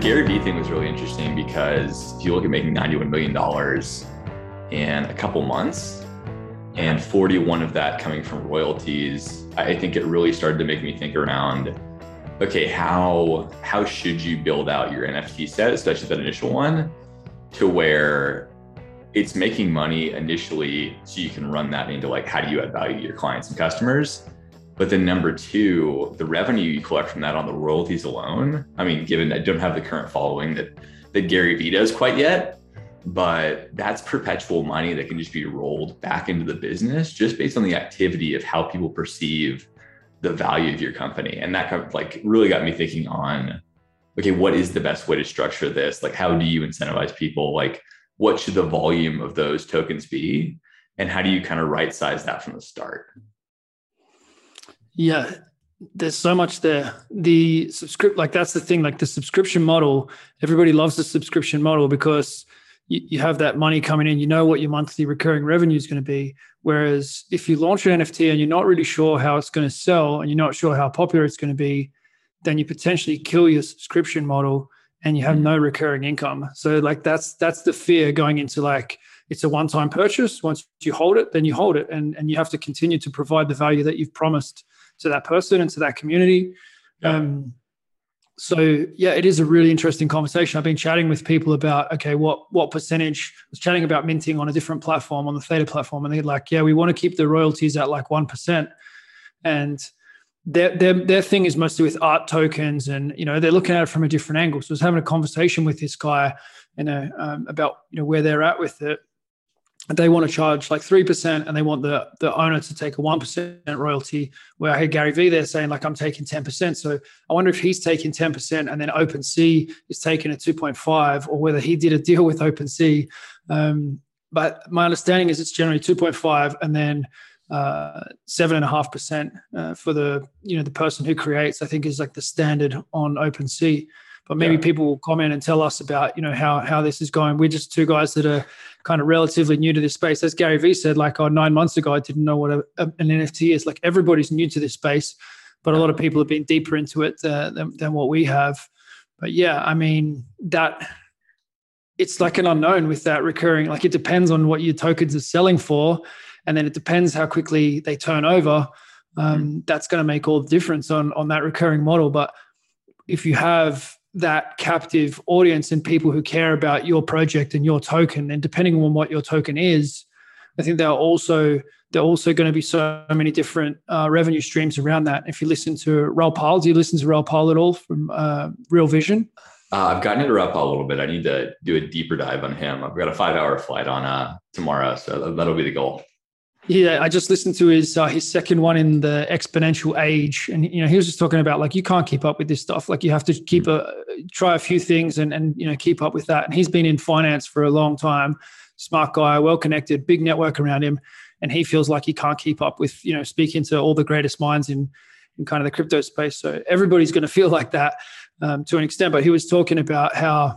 Gary Vee thing was really interesting because if you look at making $91 million in a couple months and 41 of that coming from royalties, I think it really started to make me think around okay, how how should you build out your NFT set, especially that initial one, to where it's making money initially so you can run that into like how do you add value to your clients and customers but then number two, the revenue you collect from that on the royalties alone. I mean, given I don't have the current following that that Gary Vee does quite yet, but that's perpetual money that can just be rolled back into the business just based on the activity of how people perceive the value of your company. And that kind of like really got me thinking on, okay, what is the best way to structure this? Like, how do you incentivize people? Like, what should the volume of those tokens be? And how do you kind of right size that from the start? Yeah, there's so much there. The subscript, like that's the thing, like the subscription model. Everybody loves the subscription model because you, you have that money coming in. You know what your monthly recurring revenue is going to be. Whereas if you launch an NFT and you're not really sure how it's going to sell and you're not sure how popular it's going to be, then you potentially kill your subscription model and you have mm-hmm. no recurring income. So like that's that's the fear going into like it's a one-time purchase. Once you hold it, then you hold it, and and you have to continue to provide the value that you've promised to that person and to that community. Yeah. Um, so yeah, it is a really interesting conversation. I've been chatting with people about okay, what what percentage? I was chatting about minting on a different platform on the Theta platform, and they're like, yeah, we want to keep the royalties at like one percent, and their, their their thing is mostly with art tokens, and you know they're looking at it from a different angle. So I was having a conversation with this guy, you know, um, about you know where they're at with it, they want to charge like 3% and they want the, the owner to take a 1% royalty where i hear gary vee they're saying like i'm taking 10% so i wonder if he's taking 10% and then opensea is taking a 2.5 or whether he did a deal with opensea um, but my understanding is it's generally 2.5 and then uh, seven and a half percent uh, for the you know the person who creates i think is like the standard on opensea but maybe yeah. people will comment and tell us about you know how how this is going. We're just two guys that are kind of relatively new to this space. As gary vee said like oh nine months ago i didn't know what a, a, an nft is. Like everybody's new to this space but a lot of people have been deeper into it uh, than, than what we have. But yeah i mean that it's like an unknown with that recurring like it depends on what your tokens are selling for and then it depends how quickly they turn over. Um, mm-hmm. that's going to make all the difference on on that recurring model. But if you have that captive audience and people who care about your project and your token. And depending on what your token is i think there are also there are also going to be so many different uh, revenue streams around that. If you listen to Raoul Pal do you listen to Raoul Pal at all from uh, real vision? Uh, i've gotten into Raoul Pal a little bit. I need to do a deeper dive on him. I've got a five hour flight on uh, tomorrow so that'll be the goal yeah, I just listened to his uh, his second one in the exponential age, and you know he was just talking about like you can't keep up with this stuff. Like you have to keep a try a few things and and you know keep up with that. And he's been in finance for a long time, smart guy, well connected, big network around him, and he feels like he can't keep up with you know speaking to all the greatest minds in in kind of the crypto space. So everybody's going to feel like that um, to an extent. But he was talking about how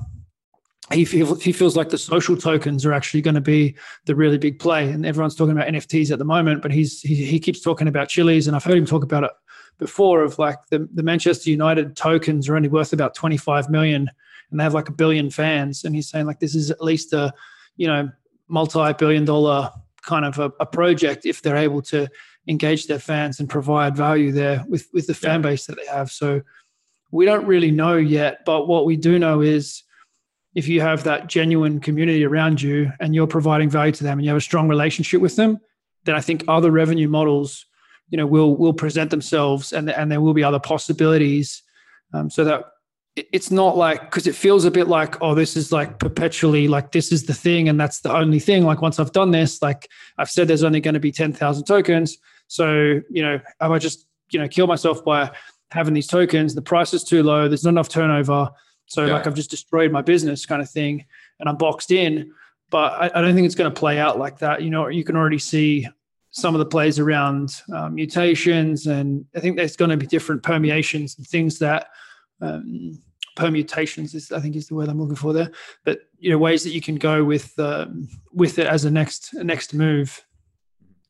he feels he feels like the social tokens are actually going to be the really big play, and everyone's talking about NFTs at the moment. But he's he, he keeps talking about Chiliz, and I've heard him talk about it before. Of like the the Manchester United tokens are only worth about twenty five million, and they have like a billion fans. And he's saying like this is at least a you know multi billion dollar kind of a, a, project if they're able to engage their fans and provide value there with with the fan base that they have. So we don't really know yet, but what we do know is if you have that genuine community around you and you're providing value to them and you have a strong relationship with them, then I think other revenue models, you know, will will present themselves and and there will be other possibilities. Um, so that it's not like because it feels a bit like oh this is like perpetually like this is the thing and that's the only thing. Like once i've done this like i've said there's only going to be 10,000 tokens. So you know if i just you know kill myself by having these tokens? The price is too low. There's not enough turnover so yeah. like I've just destroyed my business kind of thing and I'm boxed in. But I, I don't think it's going to play out like that. You know, you can already see some of the plays around um, mutations, and I think there's going to be different permeations and things that um, permutations is I think is the word I'm looking for there. But you know, ways that you can go with um, with it as a next a next move.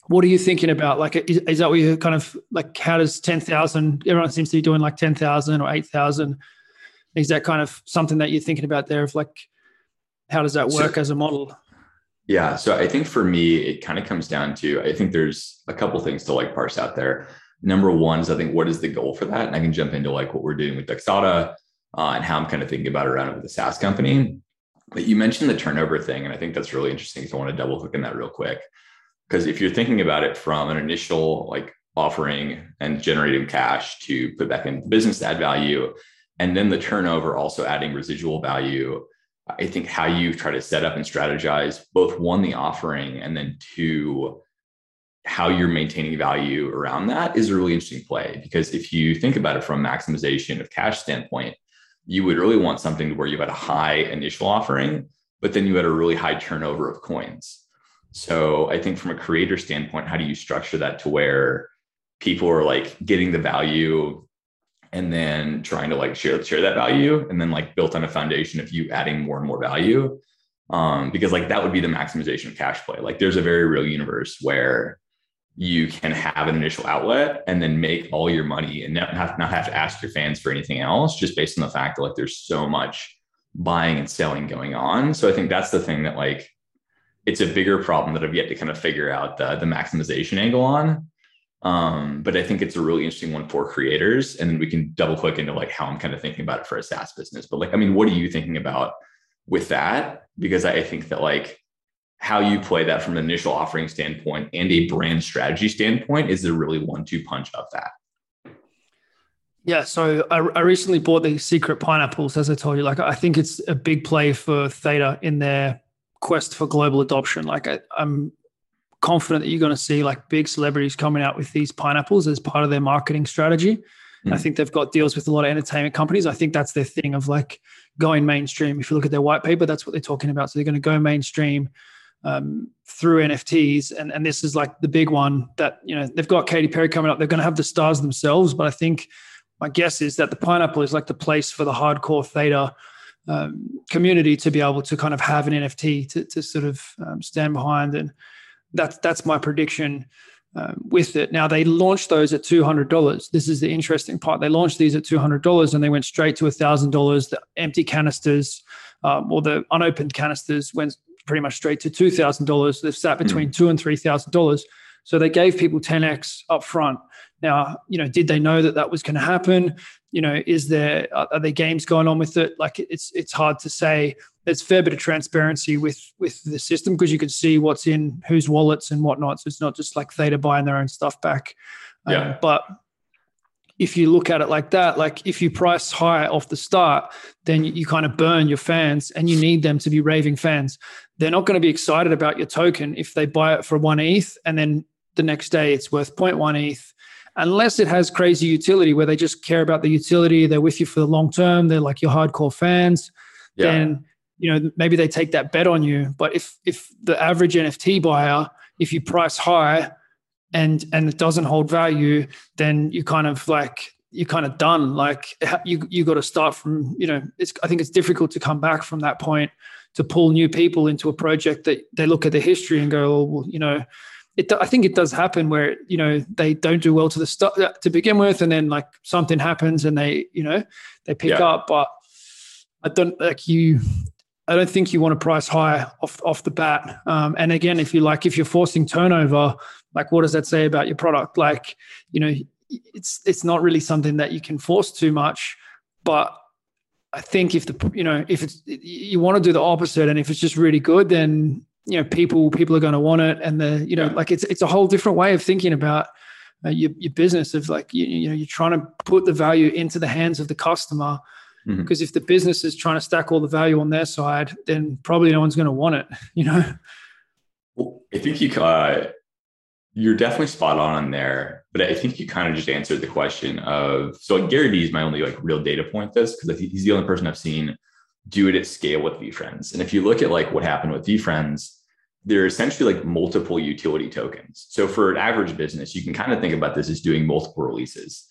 What are you thinking about? Like, is, is that what you kind of like? How does ten thousand? Everyone seems to be doing like ten thousand or eight thousand Is that kind of something that you're thinking about there of like, how does that work so, as a model? Yeah. So I think for me, it kind of comes down to, I think there's a couple things to like parse out there. Number one is I think, what is the goal for that? And I can jump into like what we're doing with Dexata uh, and how I'm kind of thinking about it around it with the SaaS company. But you mentioned the turnover thing, and I think that's really interesting. So I want to double click in that real quick. Because if you're thinking about it from an initial like offering and generating cash to put back in the business to add value, and then the turnover also adding residual value, I think how you try to set up and strategize both one, the offering, and then two, how you're maintaining value around that is a really interesting play. Because if you think about it from maximization of cash standpoint, you would really want something where you had a high initial offering, but then you had a really high turnover of coins. So I think from a creator standpoint, how do you structure that to where people are like getting the value and then trying to like share share that value and then like built on a foundation of you adding more and more value um because like that would be the maximization of cash play. Like there's a very real universe where you can have an initial outlet and then make all your money and not have, not have to ask your fans for anything else just based on the fact that like there's so much buying and selling going on. So i think that's the thing that like it's a bigger problem that i've yet to kind of figure out the, the maximization angle on um, but i think it's a really interesting one for creators and then we can double click into like how i'm kind of thinking about it for a saas business but like i mean what are you thinking about with that because i think that like how you play that from an initial offering standpoint and a brand strategy standpoint is a really one-two punch of that. Yeah, so I, I recently bought the secret pineapples, as I told you. Like, I think it's a big play for Theta in their quest for global adoption. Like, I, I'm confident that you're going to see like big celebrities coming out with these pineapples as part of their marketing strategy. Mm. I think they've got deals with a lot of entertainment companies. I think that's their thing of like going mainstream. If you look at their white paper, that's what they're talking about. So they're going to go mainstream um, through NFTs, and and this is like the big one that you know they've got Katy Perry coming up. They're going to have the stars themselves, but I think my guess is that the pineapple is like the place for the hardcore theta um, community to be able to kind of have an NFT to to sort of um, stand behind, and that's that's my prediction. Um, with it. Now they launched those at two hundred dollars. This is the interesting part. They launched these at two hundred dollars, and they went straight to thousand dollars. The empty canisters um, or the unopened canisters went pretty much straight to two thousand dollars. They've sat between mm. two and three thousand dollars. So they gave people 10x up front. Now, you know, did they know that that was going to happen? You know, is there are there games going on with it? Like it's it's hard to say. There's a fair bit of transparency with with the system because you can see what's in whose wallets and whatnot. So it's not just like Theta buying their own stuff back. Yeah. Um, but if you look at it like that, like if you price high off the start, then you, you, kind of burn your fans and you need them to be raving fans. They're not going to be excited about your token if they buy it for one ETH and then the next day it's worth 0.1 ETH, unless it has crazy utility where they just care about the utility. They're with you for the long term. They're like your hardcore fans. Yeah. Then you know maybe they take that bet on you. But if if the average NFT buyer, if you price high and and it doesn't hold value, then you kind of like you're kind of done. Like you you got to start from you know. It's I think it's difficult to come back from that point to pull new people into a project that they look at the history and go, oh, well, you know, it. I think it does happen where you know they don't do well to the start to begin with, and then like something happens and they you know they pick yeah. up. But I don't like you. I don't think you want to price high off off the bat. Um, and again, if you like, if you're forcing turnover, like what does that say about your product like you know it's it's not really something that you can force too much but i think if the you know if it's you want to do the opposite and if it's just really good then you know people people are going to want it. And the you know like it's it's a whole different way of thinking about uh, your, your business of like you, you know you're trying to put the value into the hands of the customer. Mm-hmm. because if the business is trying to stack all the value on their side then probably no one's going to want it you know? Well, i think you uh, you're definitely spot on there, but I think you kind of just answered the question of so like Gary Vee is my only like real data point this because he's the only person I've seen do it at scale with VeeFriends. And if you look at like what happened with VeeFriends, they're essentially like multiple utility tokens. So for an average business, you can kind of think about this as doing multiple releases.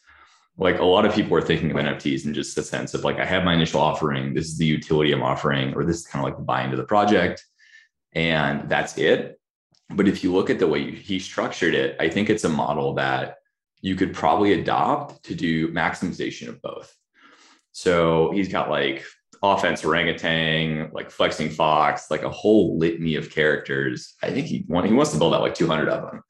Like a lot of people are thinking of NFTs in just the sense of like I have my initial offering, this is the utility I'm offering, or this is kind of like the buy into the project, and that's it but if you look at the way he structured it, I think it's a model that you could probably adopt to do maximization of both. So he's got like offense orangutan, like flexing fox, like a whole litany of characters. I think he want, he wants to build out like 200 of them,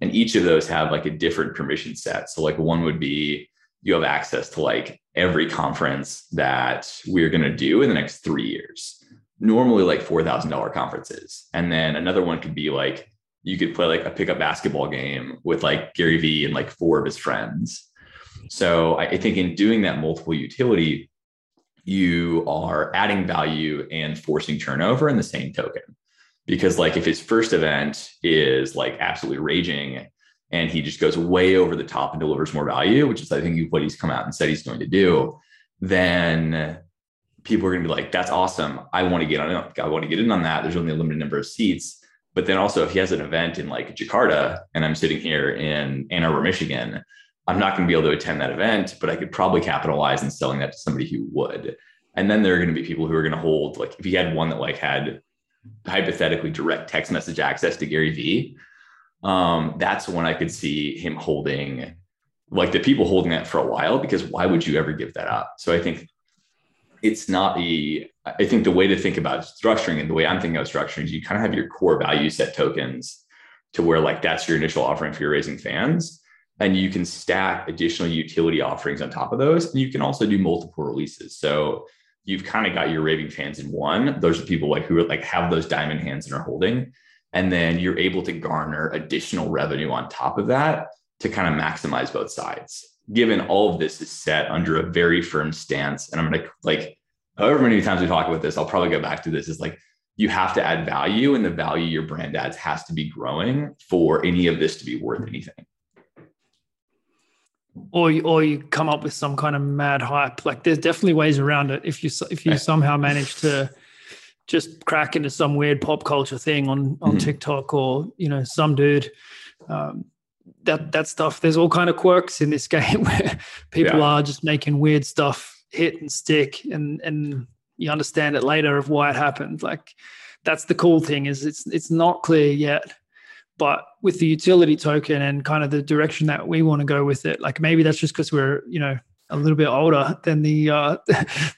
and each of those have like a different permission set. So like one would be you have access to like every conference that we're going to do in the next three years. Normally like four thousand dollar conferences, and then another one could be like you could play like a pickup basketball game with like Gary Vee and like four of his friends. So I think in doing that multiple utility, you are adding value and forcing turnover in the same token. Because like if his first event is like absolutely raging and he just goes way over the top and delivers more value, which is I think what he's come out and said he's going to do, then people are going to be like, "That's awesome! I want to get on. It. I want to get in on that." There's only a limited number of seats, but then also if he has an event in like Jakarta and I'm sitting here in Ann Arbor, Michigan, I'm not going to be able to attend that event, but I could probably capitalize in selling that to somebody who would. And then there are going to be people who are going to hold, like if he had one that like had hypothetically direct text message access to Gary Vee, um, that's when I could see him holding like the people holding that for a while, because why would you ever give that up? So I think it's not a, I think the way to think about structuring and the way I'm thinking about structuring is you kind of have your core value set tokens to where like that's your initial offering for your raising fans and you can stack additional utility offerings on top of those. And you can also do multiple releases. So you've kind of got your raving fans in one. Those are people like who are like have those diamond hands and are holding. And then you're able to garner additional revenue on top of that to kind of maximize both sides. Given all of this is set under a very firm stance, and I'm gonna like however many times we talk about this, I'll probably go back to this. Is like you have to add value, and the value your brand adds has to be growing for any of this to be worth anything or you, or you come up with some kind of mad hype. Like there's definitely ways around it. If you if you somehow manage to just crack into some weird pop culture thing on on mm-hmm. TikTok or you know some dude. Um, that that stuff. There's all kind of quirks in this game where people yeah. are just making weird stuff hit and stick, and and you understand it later of why it happened. Like that's the cool thing is it's it's not clear yet but with the utility token and kind of the direction that we want to go with it like maybe that's just because we're you know a little bit older than the uh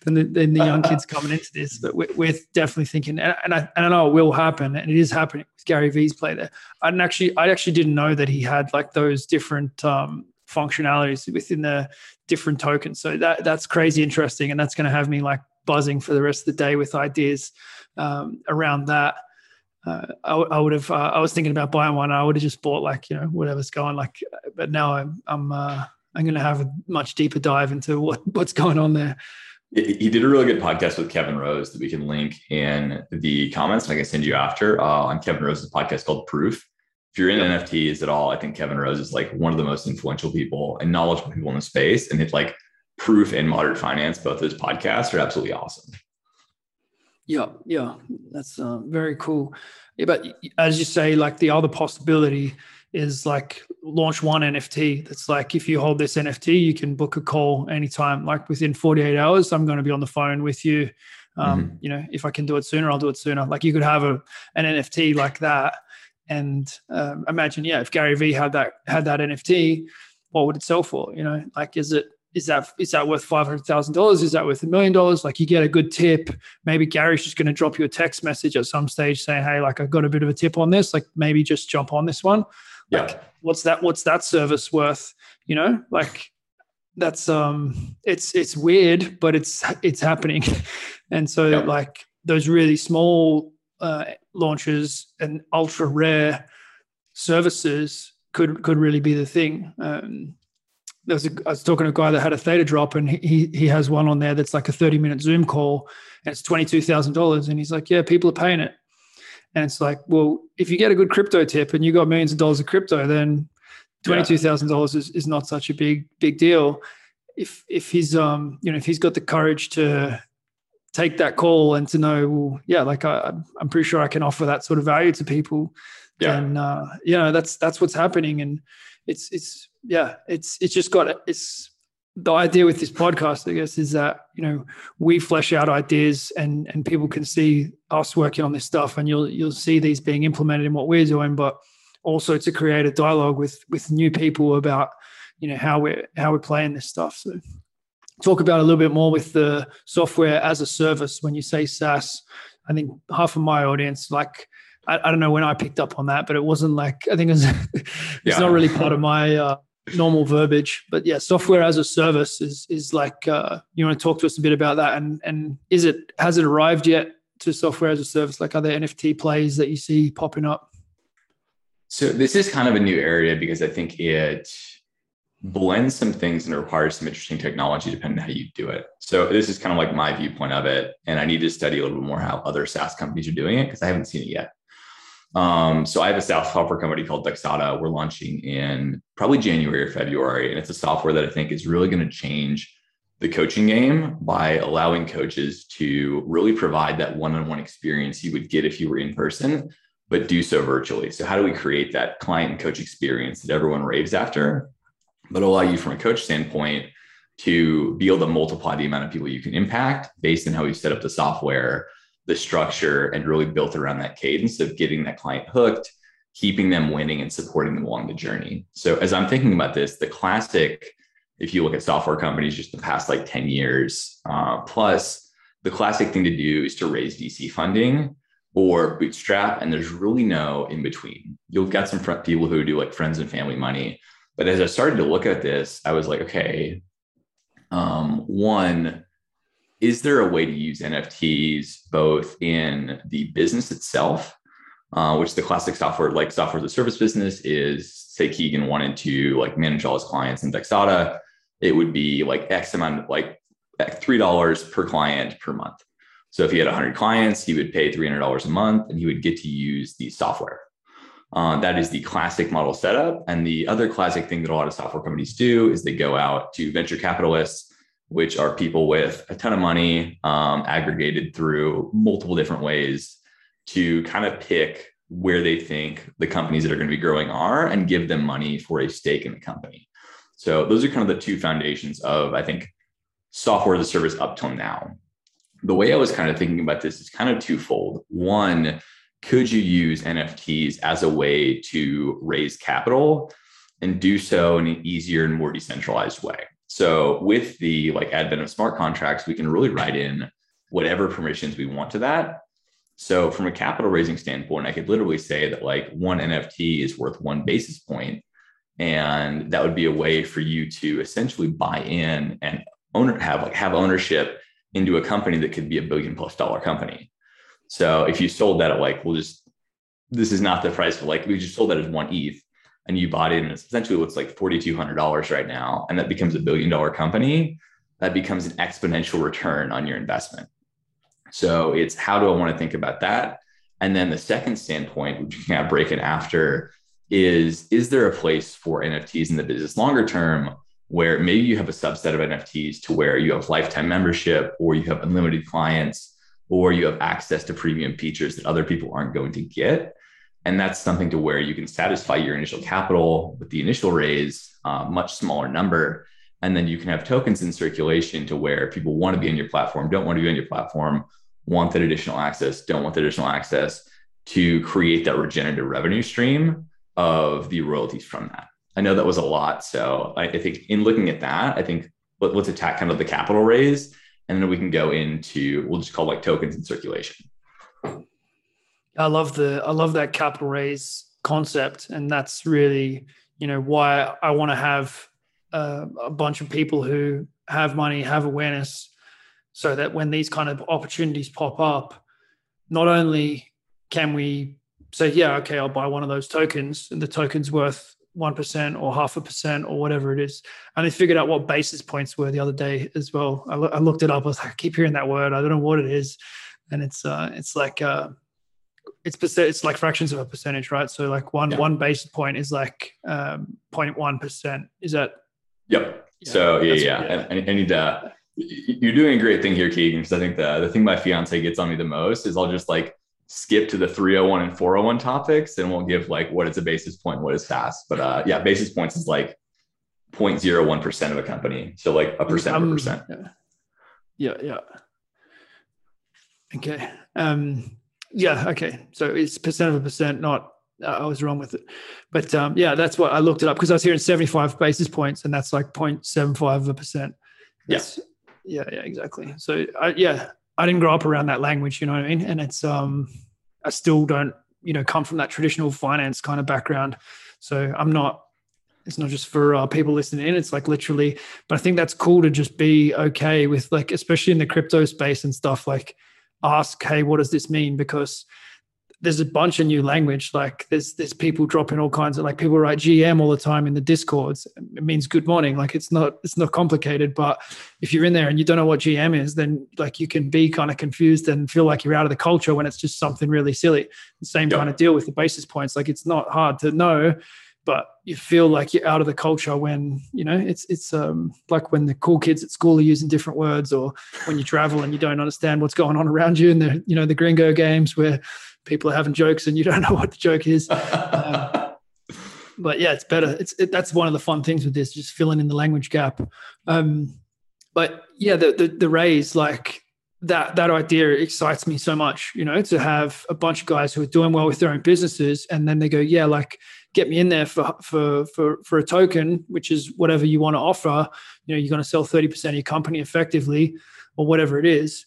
than the, than the young kids coming into this but we're, we're definitely thinking and, I, and I know it will happen and it is happening with Gary Vee's play there. I didn't actually I actually didn't know that he had like those different um functionalities within the different tokens. So that that's crazy interesting and that's going to have me like buzzing for the rest of the day with ideas um, around that uh, I, I, would have. Uh, I was thinking about buying one. I would have just bought like you know whatever's going. Like, but now I'm I'm uh, I'm going to have a much deeper dive into what what's going on there. He did a really good podcast with Kevin Rose that we can link in the comments, and I can send you after uh, on Kevin Rose's podcast called Proof. If you're in yep. NFTs at all, I think Kevin Rose is like one of the most influential people and knowledgeable people in the space, and it's like Proof and Modern Finance. Both those podcasts are absolutely awesome. Yeah, yeah, that's uh, very cool. Yeah, but as you say, like the other possibility is like launch one NFT. That's like if you hold this NFT, you can book a call anytime. Like within 48 hours, I'm going to be on the phone with you. Um, mm-hmm. You know, if I can do it sooner, I'll do it sooner. Like you could have a an NFT like that, and um, imagine, yeah, if Gary Vee had that had that NFT, what would it sell for? You know, like is it is that is that worth five hundred thousand dollars? Is that worth a million dollars? Like you get a good tip. Maybe Gary's just going to drop you a text message at some stage saying, "Hey, like I got a bit of a tip on this. Like maybe just jump on this one." Yeah. Like, what's that? What's that service worth? You know, like that's um, it's it's weird, but it's it's happening, and so yeah. like those really small uh, launches and ultra rare services could could really be the thing. Um, there was a, I was talking to a guy that had a theta drop and he he has one on there that's like a 30 minute Zoom call and it's $22,000 and he's like, yeah, people are paying it. And it's like, well, if you get a good crypto tip and you got millions of dollars of crypto, then $22,000 is, is not such a big, big deal. If, if he's, um, you know, if he's got the courage to take that call and to know, well, yeah, like I, I'm pretty sure I can offer that sort of value to people. Yeah. And, uh, you know, that's, that's what's happening. And it's, it's, yeah, it's it's just got it's the idea with this podcast, I guess, is that you know we flesh out ideas and and people can see us working on this stuff, and you'll you'll see these being implemented in what we're doing, but also to create a dialogue with with new people about you know how we're how we're playing this stuff. So talk about a little bit more with the software as a service. When you say SaaS, I think half of my audience like I, I don't know when I picked up on that, but it wasn't like I think it was, it's yeah. not really part of my uh, normal verbiage. But yeah, software as a service is is like uh, you want to talk to us a bit about that, and and is it has it arrived yet to software as a service? Like other NFT plays that you see popping up? So this is kind of a new area because I think it blends some things and requires some interesting technology depending on how you do it. So this is kind of like my viewpoint of it. And I need to study a little bit more how other SaaS companies are doing it because I haven't seen it yet. Um, so I have a software company called Dexata. We're launching in probably January or February. And it's a software that I think is really going to change the coaching game by allowing coaches to really provide that one-on-one experience you would get if you were in person, but do so virtually. So how do we create that client and coach experience that everyone raves after but allow you from a coach standpoint to be able to multiply the amount of people you can impact based on how you set up the software, the structure, and really built around that cadence of getting that client hooked, keeping them winning, and supporting them along the journey. So as I'm thinking about this, the classic, if you look at software companies just the past like 10 years, uh, plus the classic thing to do is to raise VC funding or bootstrap, and there's really no in between. You've got some people who do like friends and family money but as I started to look at this, I was like, okay, um, one, is there a way to use NFTs both in the business itself, uh, which the classic software, like software as a service business, is say Keegan wanted to like manage all his clients in Dexata, it would be like X amount, like three dollars per client per month. So if he had 100 clients, he would pay $300 a month, and he would get to use the software. Uh, that is the classic model setup. And the other classic thing that a lot of software companies do is they go out to venture capitalists, which are people with a ton of money um, aggregated through multiple different ways to kind of pick where they think the companies that are going to be growing are and give them money for a stake in the company. So those are kind of the two foundations of, I think, software as a service up till now. The way I was kind of thinking about this is kind of twofold. One, could you use NFTs as a way to raise capital and do so in an easier and more decentralized way? So with the like advent of smart contracts, we can really write in whatever permissions we want to that. So from a capital raising standpoint, I could literally say that like one NFT is worth one basis point, and that would be a way for you to essentially buy in and owner have like have ownership into a company that could be a billion plus dollar company. So if you sold that at like, we'll just, this is not the price for like, we just sold that as one ETH and you bought it and it's essentially what's like $4,200 right now. And that becomes a billion dollar company, that becomes an exponential return on your investment. So it's how do I want to think about that? And then the second standpoint, which you can kind of break it after, is is there a place for NFTs in the business longer term where maybe you have a subset of NFTs to where you have lifetime membership or you have unlimited clients or you have access to premium features that other people aren't going to get. And that's something to where you can satisfy your initial capital with the initial raise, uh, much smaller number. And then you can have tokens in circulation to where people want to be on your platform, don't want to be on your platform, want that additional access, don't want the additional access to create that regenerative revenue stream of the royalties from that. I know that was a lot. So I, I think in looking at that, I think let, us attack kind of the capital raise and then we can go into we'll just call like tokens in circulation. I love the I love that capital raise concept, and that's really you know why I want to have uh, a bunch of people who have money, have awareness, so that when these kind of opportunities pop up, not only can we say, yeah, okay, I'll buy one of those tokens, and the token's worth 1% or half a percent or whatever it is. And I figured out what basis points were the other day as well. I, lo- I, looked it up. I was like, I keep hearing that word. I don't know what it is. And it's, uh, it's like, uh, it's percent, it's like fractions of a percentage, right? So like one, yeah. one basis point is like, um, 0.1%. Is that? Yep. Yeah, so yeah, yeah. yeah. I, I, need to, you're doing a great thing here, Keegan, because I think the, the thing my fiance gets on me the most is I'll just like skip to the 301 and 401 topics and we'll give like what is a basis point, what is SaaS. But uh, yeah, basis points is like 0.01% of a company. So like a percent um, per percent. Yeah. yeah. Okay. Um, yeah. Okay. So it's percent of a percent, not, uh, I was wrong with it. But um, yeah, that's what I looked it up because I was hearing 75 basis points and that's like 0.75 of a percent. Yes. Yeah, yeah, exactly. So I, yeah, I didn't grow up around that language, you know what I mean? And it's um I still don't, you know, come from that traditional finance kind of background. So I'm not it's not just for uh, people listening in it's like literally but i think that's cool to just be okay with like especially in the crypto space and stuff like ask hey what does this mean because there's a bunch of new language. Like there's there's people dropping all kinds of like people write GM all the time in the discords. It means good morning. Like it's not it's not complicated. But if you're in there and you don't know what GM is, then like you can be kind of confused and feel like you're out of the culture when it's just something really silly. The same kind of deal with the basis points. Like it's not hard to know, but you feel like you're out of the culture when you know it's it's um like when the cool kids at school are using different words or when you travel and you don't understand what's going on around you in the you know the gringo games where people are having jokes and you don't know what the joke is. um, but yeah, it's better. It's it, that's one of the fun things with this, just filling in the language gap. Um, but yeah, the, the the raise like that that idea excites me so much. You know, to have a bunch of guys who are doing well with their own businesses, and then they go, yeah, like get me in there for for for for a token, which is whatever you want to offer. You know, you're going to sell thirty percent of your company effectively, or whatever it is.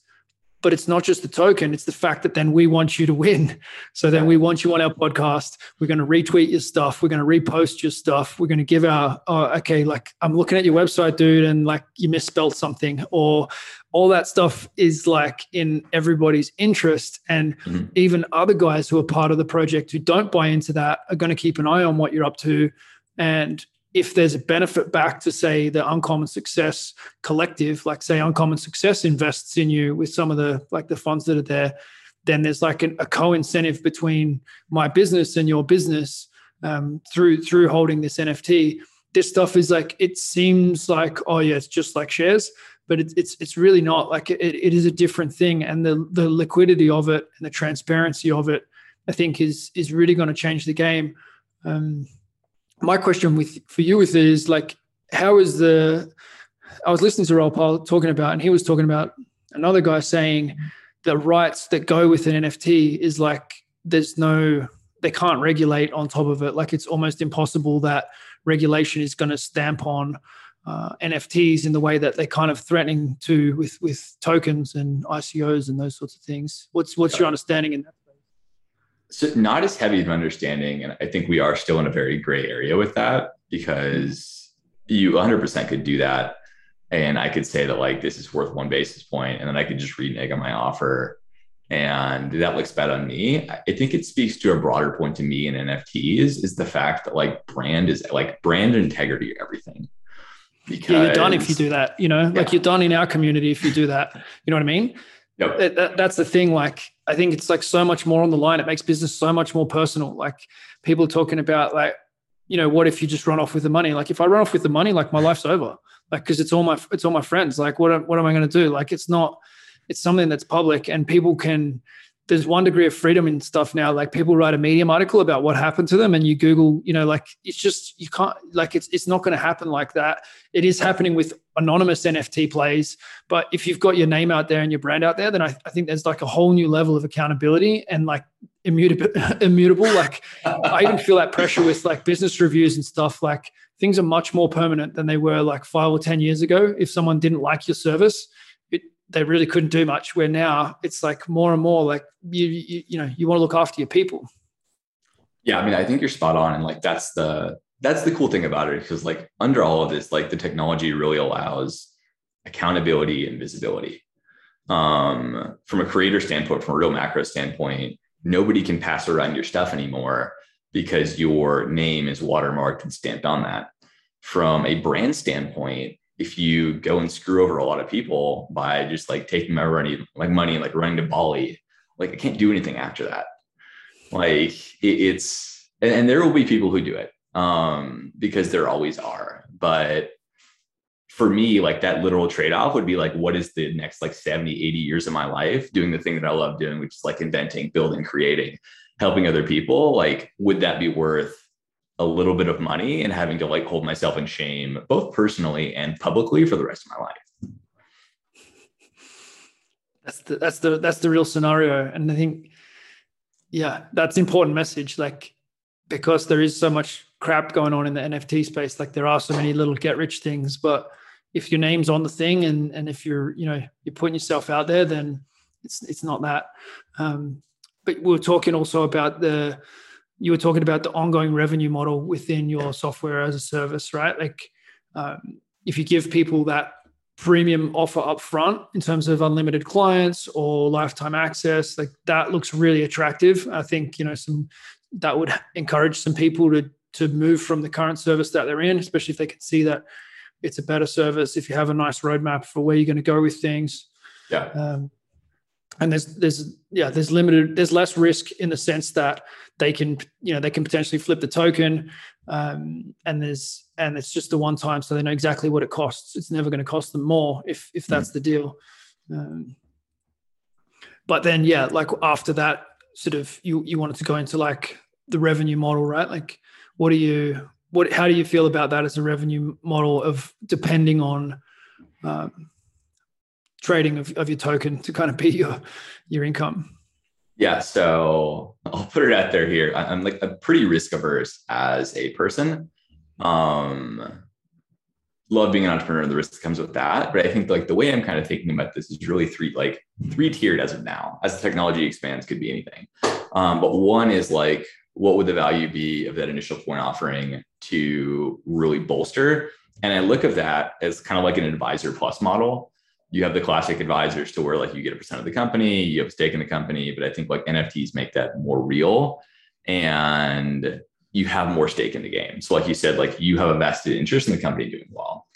But it's not just the token it's the fact that then we want you to win. So then we want you on our podcast. We're going to retweet your stuff. We're going to repost your stuff. We're going to give our okay like i'm looking at your website dude and like you misspelled something. Or all that stuff is like in everybody's interest. And mm-hmm. even other guys who are part of the project who don't buy into that are going to keep an eye on what you're up to. And if there's a benefit back to say the uncommon success collective like say uncommon success invests in you with some of the like the funds that are there then there's like an, a co-incentive between my business and your business um, through through holding this nft this stuff is like it seems like oh yeah it's just like shares but it, it's it's really not like it, it is a different thing and the the liquidity of it and the transparency of it i think is is really going to change the game um, my question with for you with it is like, how is the? I was listening to Raoul Pal talking about, and he was talking about another guy saying the rights that go with an NFT is like there's no they can't regulate on top of it. Like it's almost impossible that regulation is going to stamp on uh, NFTs in the way that they're kind of threatening to with with tokens and ICOs and those sorts of things. What's what's your understanding in that? so not as heavy of understanding and i think we are still in a very gray area with that because you 100% could do that. And i could say that like this is worth one basis point and then i could just renege on my offer. And that looks bad on me. I think it speaks to a broader point to me in nfts is the fact that like brand is like brand integrity everything because yeah, you're done if you do that you know yeah. like you're done in our community if you do that you know what i mean Yep. That, that, that's the thing. Like, I think it's like so much more on the line. It makes business so much more personal. Like, people are talking about like, you know, what if you just run off with the money? Like, if I run off with the money, like my life's over. Like, because it's all my it's all my friends. Like, what what am I going to do? Like, it's not. It's something that's public, and people can there's one degree of freedom in stuff now. Like people write a Medium article about what happened to them, and you Google, you know, like it's just you can't like it's it's not going to happen like that. It is happening with anonymous NFT plays, but if you've got your name out there and your brand out there, then I, I think there's like a whole new level of accountability and like immutable. immutable. Like I even feel that pressure with like business reviews and stuff. Like things are much more permanent than they were like five or ten years ago. If someone didn't like your service, they really couldn't do much. Where now it's like more and more like you you, you know you want to look after your people. Yeah, I mean, I think you're spot on, and like that's the that's the cool thing about it because like under all of this, like the technology really allows accountability and visibility. Um, from a creator standpoint, from a real macro standpoint, nobody can pass around your stuff anymore because your name is watermarked and stamped on that. From a brand standpoint, if you go and screw over a lot of people by just like taking my money, like money, like running to Bali, like I can't do anything after that. Like it, it's, and, and there will be people who do it um, because there always are. But for me, like that literal trade off would be like, what is the next like 70, 80 years of my life doing the thing that I love doing, which is like inventing, building, creating, helping other people? Like, would that be worth a little bit of money and having to like hold myself in shame, both personally and publicly for the rest of my life. That's the that's the that's the real scenario. And I think, yeah, that's important message. Like because there is so much crap going on in the NFT space, like there are so many little get rich things, but if your name's on the thing and and if you're you know you're putting yourself out there, then it's it's not that. Um, but we are talking also about the you were talking about the ongoing revenue model within your software as a service, right? Like um, if you give people that premium offer up front in terms of unlimited clients or lifetime access, like that looks really attractive. I think you know some that would encourage some people to to move from the current service that they're in, especially if they can see that it's a better service. If you have a nice roadmap for where you're going to go with things, yeah. Um, and there's there's yeah there's limited there's less risk in the sense that they can you know they can potentially flip the token um, and there's and it's just the one time so they know exactly what it costs. It's never going to cost them more if if that's the deal. Um, but then yeah like after that sort of you you wanted to go into like the revenue model right? Like what do you what how do you feel about that as a revenue model of depending on um, trading of, of your token to kind of be your your income? Yeah, so I'll put it out there here. I'm like a pretty risk averse as a person. Um, love being an entrepreneur, the risk that comes with that. But I think like the way I'm kind of thinking about this is really three like three tiered as of now. As the technology expands, could be anything. Um, but one is like, what would the value be of that initial point offering to really bolster? And I look at that as kind of like an advisor plus model you have the classic advisors to where like you get a percent of the company, you have a stake in the company, but I think like NFTs make that more real and you have more stake in the game. So like you said, like you have a vested interest in the company doing well.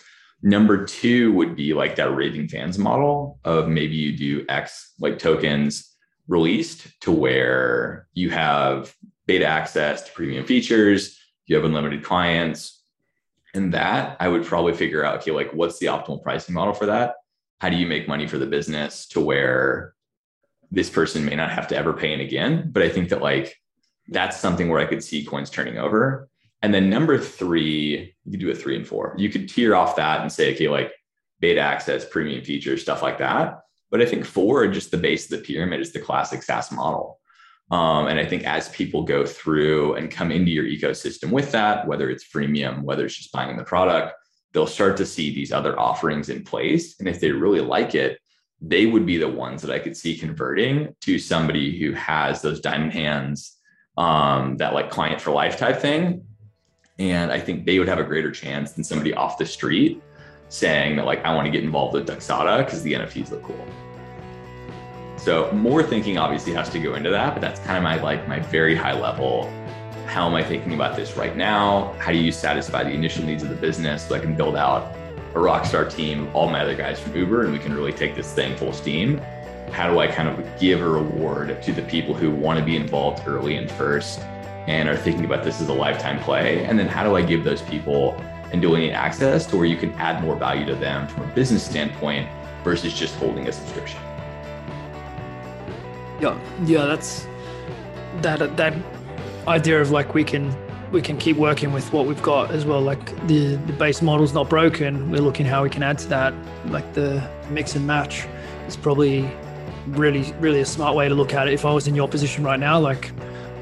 Number two would be like that raving fans model of maybe you do X like tokens released to where you have beta access to premium features, you have unlimited clients. And that I would probably figure out, okay, like what's the optimal pricing model for that? How do you make money for the business to where this person may not have to ever pay in again? But i think that like that's something where i could see coins turning over. And then number three you could do a three and four. You could tier off that and say okay like beta access premium features stuff like that. But i think four just the base of the pyramid is the classic saas model. Um, and i think as people go through and come into your ecosystem with that whether it's freemium whether it's just buying the product they'll start to see these other offerings in place. And if they really like it, they would be the ones that I could see converting to somebody who has those diamond hands, um, that like client for life type thing. And I think they would have a greater chance than somebody off the street saying that like I want to get involved with Dexata because the NFTs look cool. So more thinking obviously has to go into that, but that's kind of my like my very high level how am I thinking about this right now? How do you satisfy the initial needs of the business so I can build out a rock star team, all my other guys from Uber, and we can really take this thing full steam? How do I kind of give a reward to the people who want to be involved early and first and are thinking about this as a lifetime play? And then how do I give those people and doing access to where you can add more value to them from a business standpoint versus just holding a subscription? Yeah, yeah, that's that that idea of like we can we can keep working with what we've got as well. Like the, the base model's not broken. We're looking how we can add to that. Like the mix and match is probably really, really a smart way to look at it. If I was in your position right now, like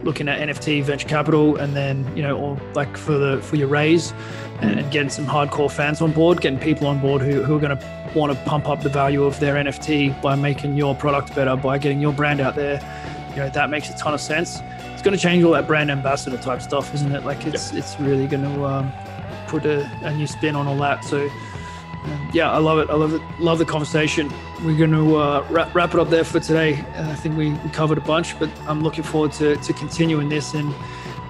looking at NFT venture capital and then, you know, or like for the for your raise and, and getting some hardcore fans on board, getting people on board who, who are gonna want to pump up the value of their NFT by making your product better, by getting your brand out there. You know, that makes a ton of sense going to change all that brand ambassador type stuff, isn't it? Like it's yep. it's really going to um, put a, a, new spin on all that. So um, yeah, I love it. I love it. Love the conversation. We're going to uh, wrap, wrap it up there for today. Uh, I think we, we, covered a bunch, but I'm looking forward to, to continuing this and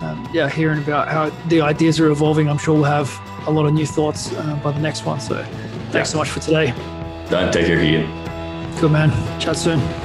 um, yeah, hearing about how the ideas are evolving. I'm sure we'll have a lot of new thoughts uh, by the next one. So thanks yeah. so much for today. Done. Take care, Keegan. Good man. Chat soon.